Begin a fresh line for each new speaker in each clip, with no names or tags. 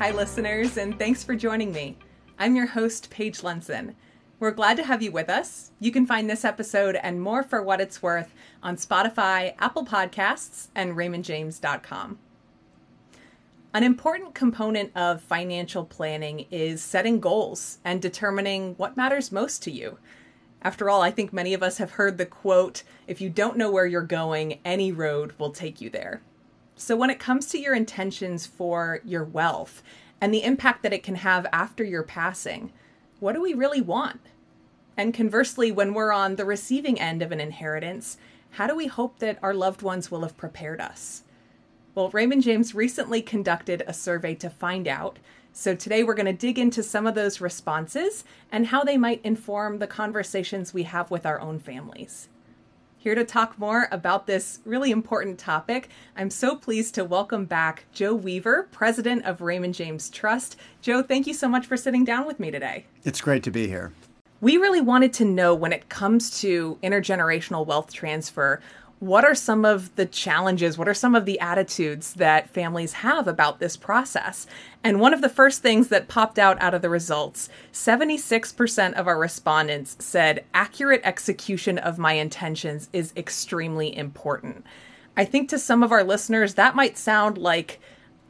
Hi, listeners, and thanks for joining me. I'm your host, Paige Lunson. We're glad to have you with us. You can find this episode and more for what it's worth on Spotify, Apple Podcasts, and RaymondJames.com. An important component of financial planning is setting goals and determining what matters most to you. After all, I think many of us have heard the quote if you don't know where you're going, any road will take you there. So, when it comes to your intentions for your wealth and the impact that it can have after your passing, what do we really want? And conversely, when we're on the receiving end of an inheritance, how do we hope that our loved ones will have prepared us? Well, Raymond James recently conducted a survey to find out. So today we're going to dig into some of those responses and how they might inform the conversations we have with our own families. Here to talk more about this really important topic, I'm so pleased to welcome back Joe Weaver, president of Raymond James Trust. Joe, thank you so much for sitting down with me today.
It's great to be here.
We really wanted to know when it comes to intergenerational wealth transfer, what are some of the challenges? What are some of the attitudes that families have about this process? And one of the first things that popped out out of the results 76% of our respondents said accurate execution of my intentions is extremely important. I think to some of our listeners, that might sound like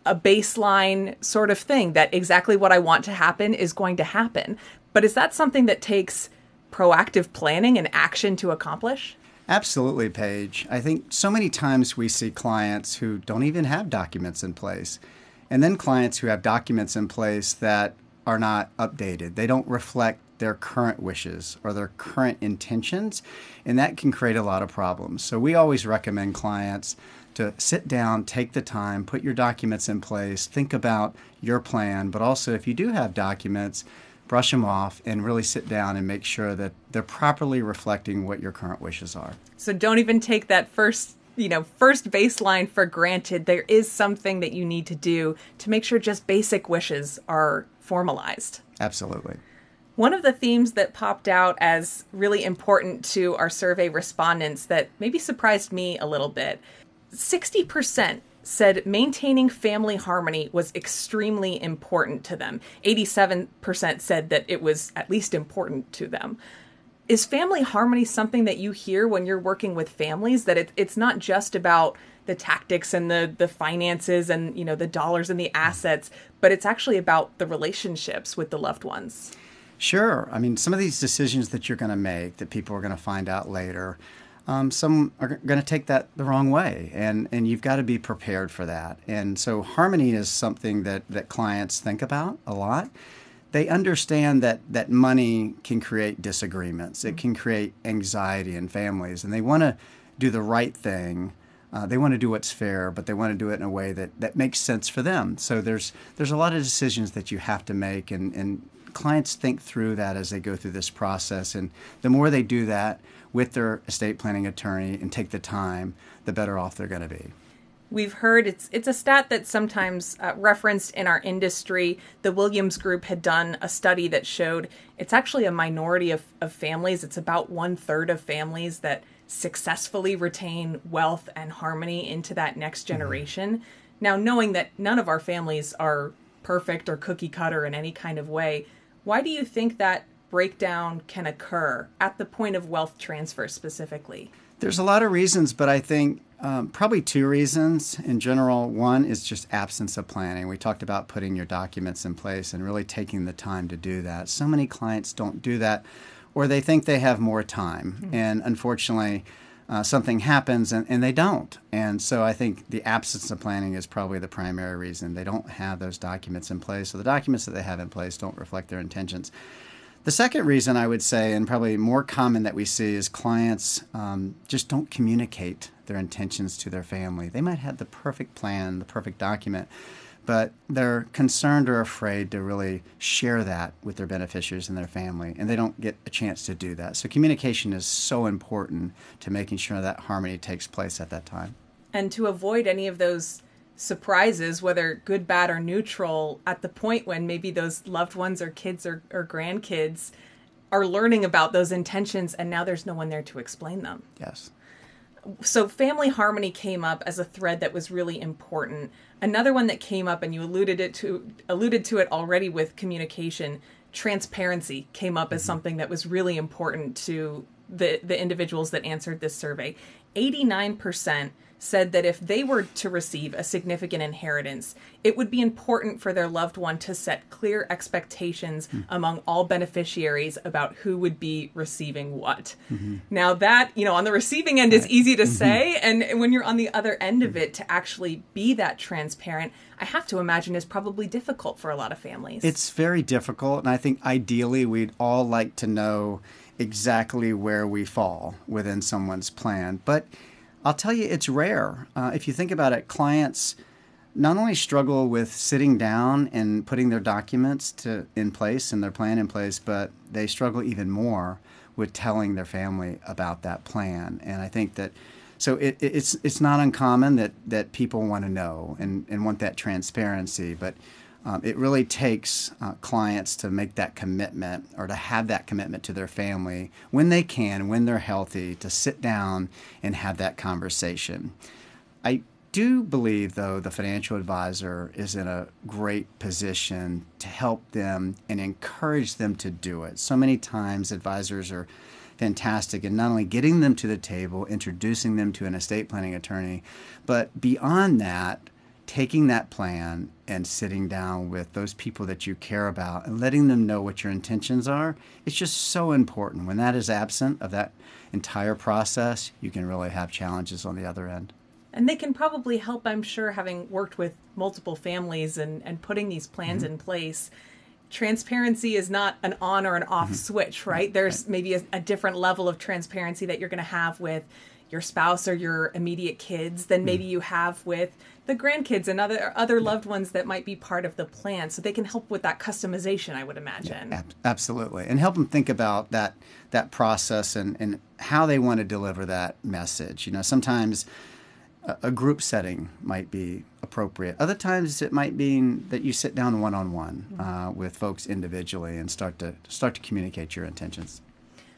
a baseline sort of thing that exactly what I want to happen is going to happen. But is that something that takes proactive planning and action to accomplish?
Absolutely, Paige. I think so many times we see clients who don't even have documents in place, and then clients who have documents in place that are not updated. They don't reflect their current wishes or their current intentions, and that can create a lot of problems. So, we always recommend clients to sit down, take the time, put your documents in place, think about your plan, but also if you do have documents, brush them off, and really sit down and make sure that they're properly reflecting what your current wishes are.
So don't even take that first you know first baseline for granted. There is something that you need to do to make sure just basic wishes are formalized.
Absolutely.
One of the themes that popped out as really important to our survey respondents that maybe surprised me a little bit 60% said maintaining family harmony was extremely important to them. 87% said that it was at least important to them. Is family harmony something that you hear when you're working with families that it, it's not just about the tactics and the the finances and you know the dollars and the assets, but it's actually about the relationships with the loved ones?
Sure. I mean, some of these decisions that you're going to make that people are going to find out later um, some are going to take that the wrong way, and and you've got to be prepared for that. And so harmony is something that that clients think about a lot. They understand that that money can create disagreements. It can create anxiety in families, and they want to do the right thing. Uh, they want to do what's fair, but they want to do it in a way that, that makes sense for them. So there's there's a lot of decisions that you have to make, and, and clients think through that as they go through this process. And the more they do that, with their estate planning attorney and take the time, the better off they're going to be.
We've heard it's it's a stat that's sometimes uh, referenced in our industry. The Williams Group had done a study that showed it's actually a minority of, of families. It's about one third of families that successfully retain wealth and harmony into that next mm-hmm. generation. Mm-hmm. Now, knowing that none of our families are perfect or cookie cutter in any kind of way, why do you think that breakdown can occur at the point of wealth transfer specifically?
There's a lot of reasons, but I think um, probably two reasons in general. One is just absence of planning. We talked about putting your documents in place and really taking the time to do that. So many clients don't do that, or they think they have more time. Mm-hmm. And unfortunately, uh, something happens and, and they don't. And so I think the absence of planning is probably the primary reason. They don't have those documents in place. So the documents that they have in place don't reflect their intentions. The second reason I would say, and probably more common that we see, is clients um, just don't communicate their intentions to their family. They might have the perfect plan, the perfect document, but they're concerned or afraid to really share that with their beneficiaries and their family, and they don't get a chance to do that. So, communication is so important to making sure that harmony takes place at that time.
And to avoid any of those surprises, whether good, bad, or neutral, at the point when maybe those loved ones or kids or, or grandkids are learning about those intentions and now there's no one there to explain them.
Yes.
so family harmony came up as a thread that was really important. Another one that came up, and you alluded it to alluded to it already with communication. Transparency came up as mm-hmm. something that was really important to the the individuals that answered this survey. Eighty nine percent said that if they were to receive a significant inheritance, it would be important for their loved one to set clear expectations mm. among all beneficiaries about who would be receiving what. Mm-hmm. Now, that, you know, on the receiving end is easy to mm-hmm. say, and when you're on the other end of it, to actually be that transparent, I have to imagine is probably difficult for a lot of families.
It's very difficult, and I think ideally we'd all like to know exactly where we fall within someone's plan. But I'll tell you, it's rare. Uh, if you think about it, clients not only struggle with sitting down and putting their documents to in place and their plan in place, but they struggle even more with telling their family about that plan. And I think that so it, it's it's not uncommon that that people want to know and, and want that transparency, but um, it really takes uh, clients to make that commitment or to have that commitment to their family when they can, when they're healthy, to sit down and have that conversation. I do believe, though, the financial advisor is in a great position to help them and encourage them to do it. So many times, advisors are fantastic in not only getting them to the table, introducing them to an estate planning attorney, but beyond that, taking that plan and sitting down with those people that you care about and letting them know what your intentions are it's just so important when that is absent of that entire process you can really have challenges on the other end
and they can probably help i'm sure having worked with multiple families and, and putting these plans mm-hmm. in place transparency is not an on or an off mm-hmm. switch right there's right. maybe a, a different level of transparency that you're going to have with your spouse or your immediate kids than maybe mm. you have with the grandkids and other other loved ones that might be part of the plan. So they can help with that customization i would imagine.
Yeah, absolutely. And help them think about that that process and and how they want to deliver that message. You know sometimes a, a group setting might be appropriate. Other times it might mean that you sit down one-on-one mm-hmm. uh, with folks individually and start to start to communicate your intentions.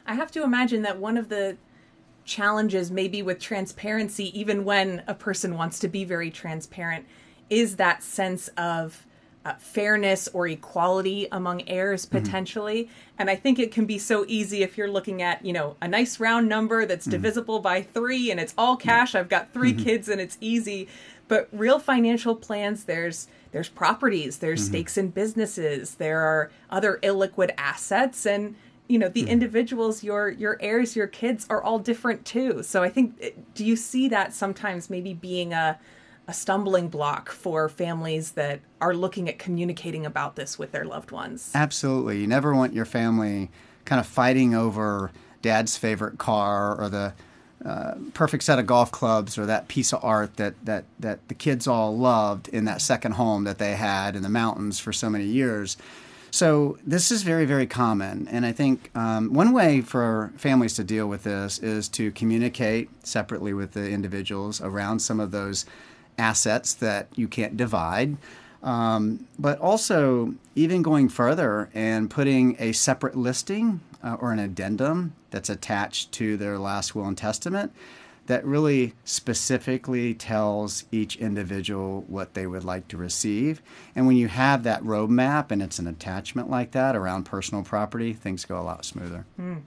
I have to imagine that one of the challenges maybe with transparency even when a person wants to be very transparent is that sense of uh, fairness or equality among heirs mm-hmm. potentially mm-hmm. and i think it can be so easy if you're looking at you know a nice round number that's mm-hmm. divisible by three and it's all cash i've got 3 mm-hmm. kids and it's easy but real financial plans there's there's properties there's mm-hmm. stakes in businesses there are other illiquid assets and you know the mm. individuals your your heirs your kids are all different too so i think eh, do you see that sometimes maybe being a a stumbling block for families that are looking at communicating about this with their loved ones
absolutely you never want your family kind of fighting over dad's favorite car or the uh, perfect set of golf clubs or that piece of art that, that, that the kids all loved in that second home that they had in the mountains for so many years. So this is very, very common. And I think um, one way for families to deal with this is to communicate separately with the individuals around some of those assets that you can't divide. Um, but also, even going further and putting a separate listing uh, or an addendum that's attached to their last will and testament that really specifically tells each individual what they would like to receive. And when you have that roadmap and it's an attachment like that around personal property, things go a lot smoother. Mm.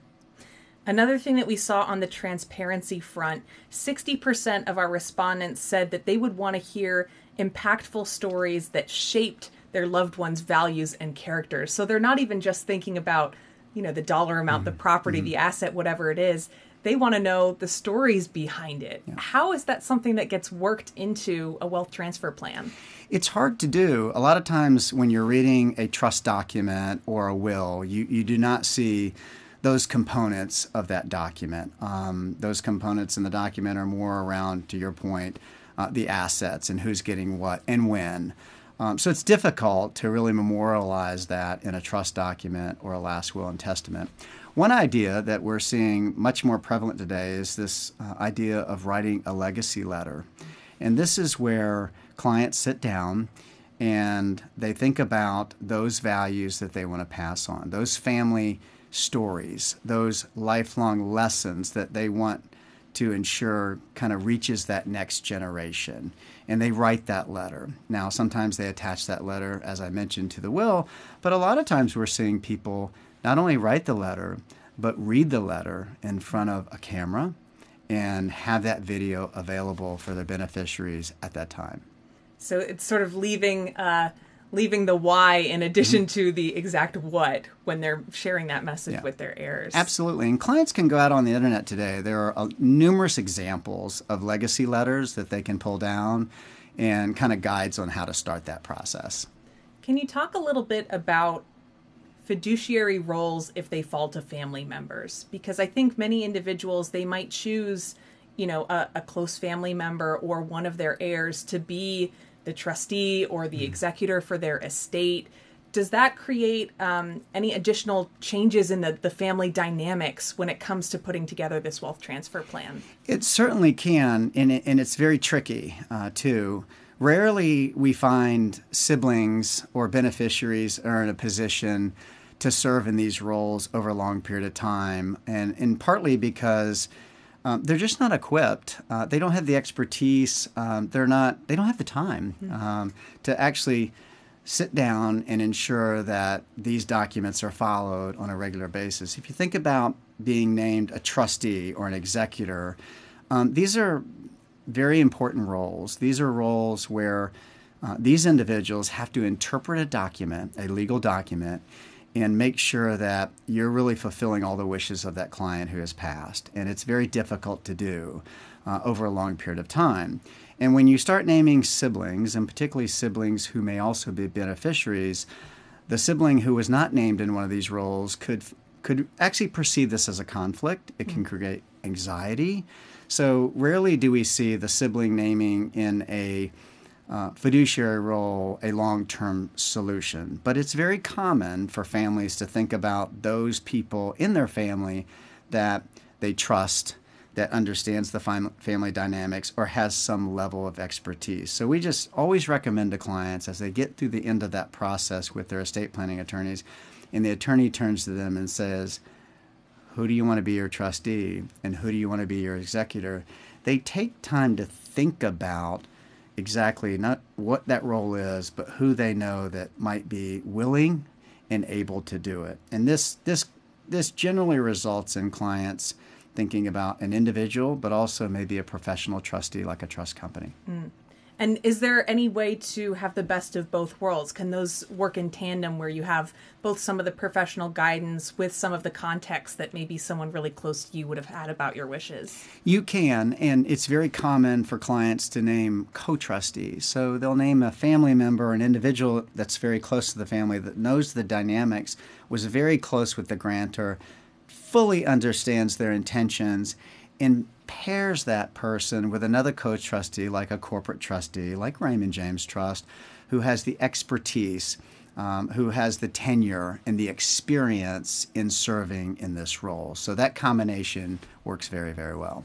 Another thing that we saw on the transparency front 60% of our respondents said that they would want to hear impactful stories that shaped their loved ones' values and characters. So they're not even just thinking about, you know, the dollar amount, mm-hmm. the property, mm-hmm. the asset, whatever it is they want to know the stories behind it. Yeah. How is that something that gets worked into a wealth transfer plan?
It's hard to do. A lot of times when you're reading a trust document or a will, you, you do not see those components of that document. Um, those components in the document are more around, to your point, uh, the assets and who's getting what and when. Um, so it's difficult to really memorialize that in a trust document or a last will and testament. One idea that we're seeing much more prevalent today is this uh, idea of writing a legacy letter. And this is where clients sit down and they think about those values that they want to pass on, those family stories, those lifelong lessons that they want to ensure kind of reaches that next generation. And they write that letter. Now, sometimes they attach that letter, as I mentioned, to the will, but a lot of times we're seeing people not only write the letter, but read the letter in front of a camera and have that video available for their beneficiaries at that time.
So it's sort of leaving uh, leaving the why in addition mm-hmm. to the exact what when they're sharing that message yeah. with their heirs.
Absolutely. And clients can go out on the internet today. There are uh, numerous examples of legacy letters that they can pull down and kind of guides on how to start that process.
Can you talk a little bit about fiduciary roles if they fall to family members? Because I think many individuals they might choose, you know, a, a close family member or one of their heirs to be the trustee or the mm. executor for their estate. Does that create um, any additional changes in the, the family dynamics when it comes to putting together this wealth transfer plan?
It certainly can, and, it, and it's very tricky uh, too. Rarely we find siblings or beneficiaries are in a position to serve in these roles over a long period of time, and, and partly because um, they're just not equipped. Uh, they don't have the expertise. Um, they're not. They don't have the time mm-hmm. um, to actually sit down and ensure that these documents are followed on a regular basis. If you think about being named a trustee or an executor, um, these are very important roles. These are roles where uh, these individuals have to interpret a document, a legal document, and make sure that you're really fulfilling all the wishes of that client who has passed. And it's very difficult to do uh, over a long period of time. And when you start naming siblings, and particularly siblings who may also be beneficiaries, the sibling who was not named in one of these roles could could actually perceive this as a conflict. It can mm-hmm. create anxiety. So rarely do we see the sibling naming in a uh, fiduciary role a long term solution. But it's very common for families to think about those people in their family that they trust, that understands the family dynamics, or has some level of expertise. So we just always recommend to clients as they get through the end of that process with their estate planning attorneys, and the attorney turns to them and says, Who do you want to be your trustee? And who do you want to be your executor? They take time to think about exactly not what that role is, but who they know that might be willing and able to do it. And this this this generally results in clients thinking about an individual, but also maybe a professional trustee like a trust company. Mm.
And is there any way to have the best of both worlds? Can those work in tandem where you have both some of the professional guidance with some of the context that maybe someone really close to you would have had about your wishes?
You can, and it's very common for clients to name co trustees. So they'll name a family member, an individual that's very close to the family that knows the dynamics, was very close with the grantor, fully understands their intentions, and pairs that person with another co trustee, like a corporate trustee, like Raymond James Trust, who has the expertise, um, who has the tenure and the experience in serving in this role. So that combination works very, very well.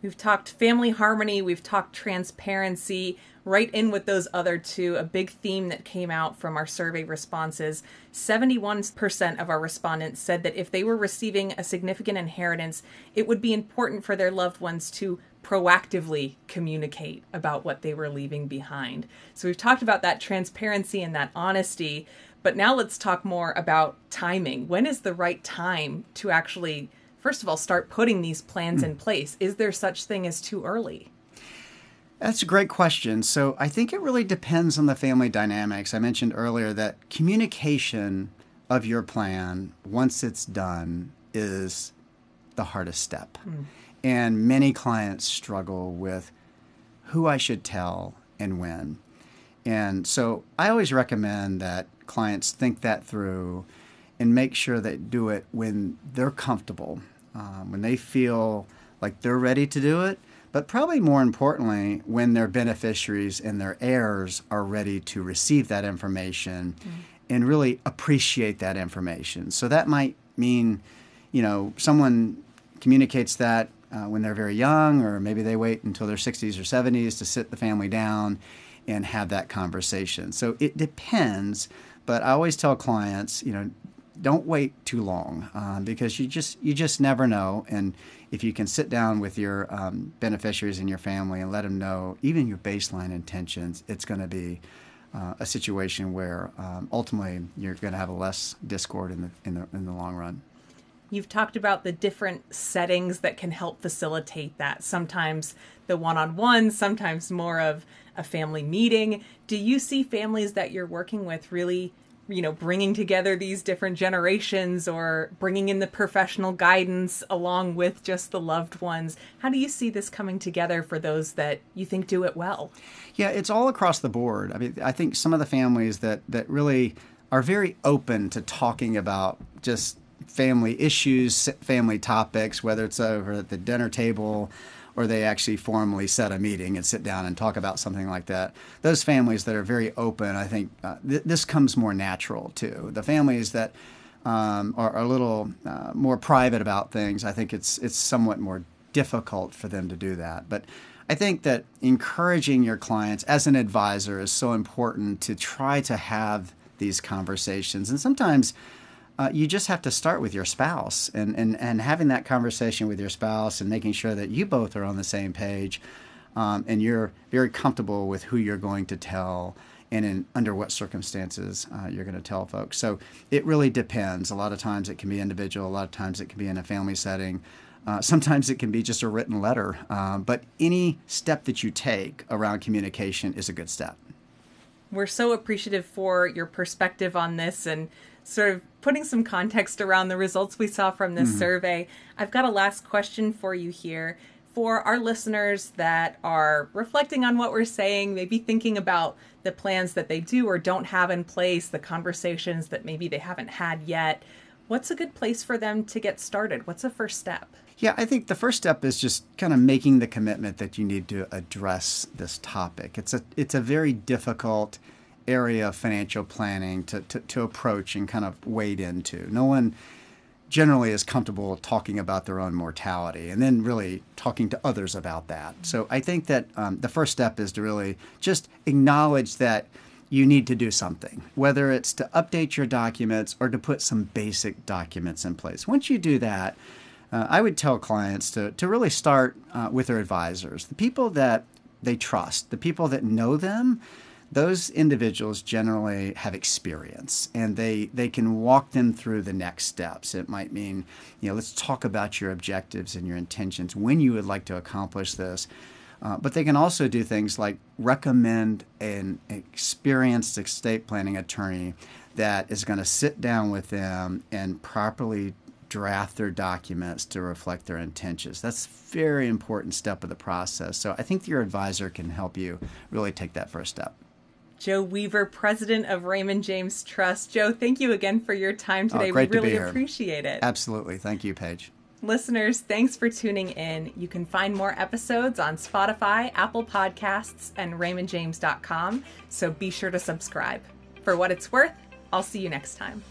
We've talked family harmony, we've talked transparency, right in with those other two. A big theme that came out from our survey responses 71% of our respondents said that if they were receiving a significant inheritance, it would be important for their loved ones to proactively communicate about what they were leaving behind. So we've talked about that transparency and that honesty, but now let's talk more about timing. When is the right time to actually first of all start putting these plans in place? Is there such thing as too early?
That's a great question. So I think it really depends on the family dynamics. I mentioned earlier that communication of your plan once it's done is the hardest step. Mm. And many clients struggle with who I should tell and when. And so I always recommend that clients think that through and make sure they do it when they're comfortable, um, when they feel like they're ready to do it, but probably more importantly, when their beneficiaries and their heirs are ready to receive that information mm. and really appreciate that information. So that might mean, you know, someone communicates that uh, when they're very young, or maybe they wait until their 60s or 70s to sit the family down and have that conversation. So it depends, but I always tell clients, you know, don't wait too long um, because you just you just never know. And if you can sit down with your um, beneficiaries and your family and let them know even your baseline intentions, it's going to be uh, a situation where um, ultimately you're going to have a less discord in the in the in the long run.
You've talked about the different settings that can help facilitate that. Sometimes the one on one, sometimes more of a family meeting. Do you see families that you're working with really you know bringing together these different generations or bringing in the professional guidance along with just the loved ones. How do you see this coming together for those that you think do it well?
Yeah it's all across the board. I mean i think some of the families that that really are very open to talking about just family issues family topics whether it's over at the dinner table or they actually formally set a meeting and sit down and talk about something like that. Those families that are very open, I think uh, th- this comes more natural too. The families that um, are, a little uh, more private about things, I think it's it's somewhat more difficult for them to do that. But I think that encouraging your clients as an advisor is so important to try to have these conversations. And sometimes uh, you just have to start with your spouse and, and, and having that conversation with your spouse and making sure that you both are on the same page um, and you're very comfortable with who you're going to tell and in under what circumstances uh, you're going to tell folks. So it really depends. A lot of times it can be individual, a lot of times it can be in a family setting. Uh, sometimes it can be just a written letter, um, but any step that you take around communication is a good step.
We're so appreciative for your perspective on this and sort of putting some context around the results we saw from this mm-hmm. survey, I've got a last question for you here. For our listeners that are reflecting on what we're saying, maybe thinking about the plans that they do or don't have in place, the conversations that maybe they haven't had yet, what's a good place for them to get started? What's the first step?
Yeah, I think the first step is just kind of making the commitment that you need to address this topic. It's a it's a very difficult area of financial planning to, to, to approach and kind of wade into. No one generally is comfortable talking about their own mortality and then really talking to others about that. So I think that um, the first step is to really just acknowledge that you need to do something, whether it's to update your documents or to put some basic documents in place. Once you do that, uh, I would tell clients to, to really start uh, with their advisors, the people that they trust, the people that know them those individuals generally have experience and they, they can walk them through the next steps. It might mean, you know, let's talk about your objectives and your intentions, when you would like to accomplish this. Uh, but they can also do things like recommend an experienced estate planning attorney that is going to sit down with them and properly draft their documents to reflect their intentions. That's a very important step of the process. So I think your advisor can help you really take that first step.
Joe Weaver, president of Raymond James Trust. Joe, thank you again for your time oh, today.
Oh, we
really appreciate it.
Absolutely. Thank you, Paige.
Listeners, thanks for tuning in. You can find more episodes on Spotify, Apple Podcasts, and RaymondJames.com, so be sure to subscribe. For what it's worth, I'll see you next time.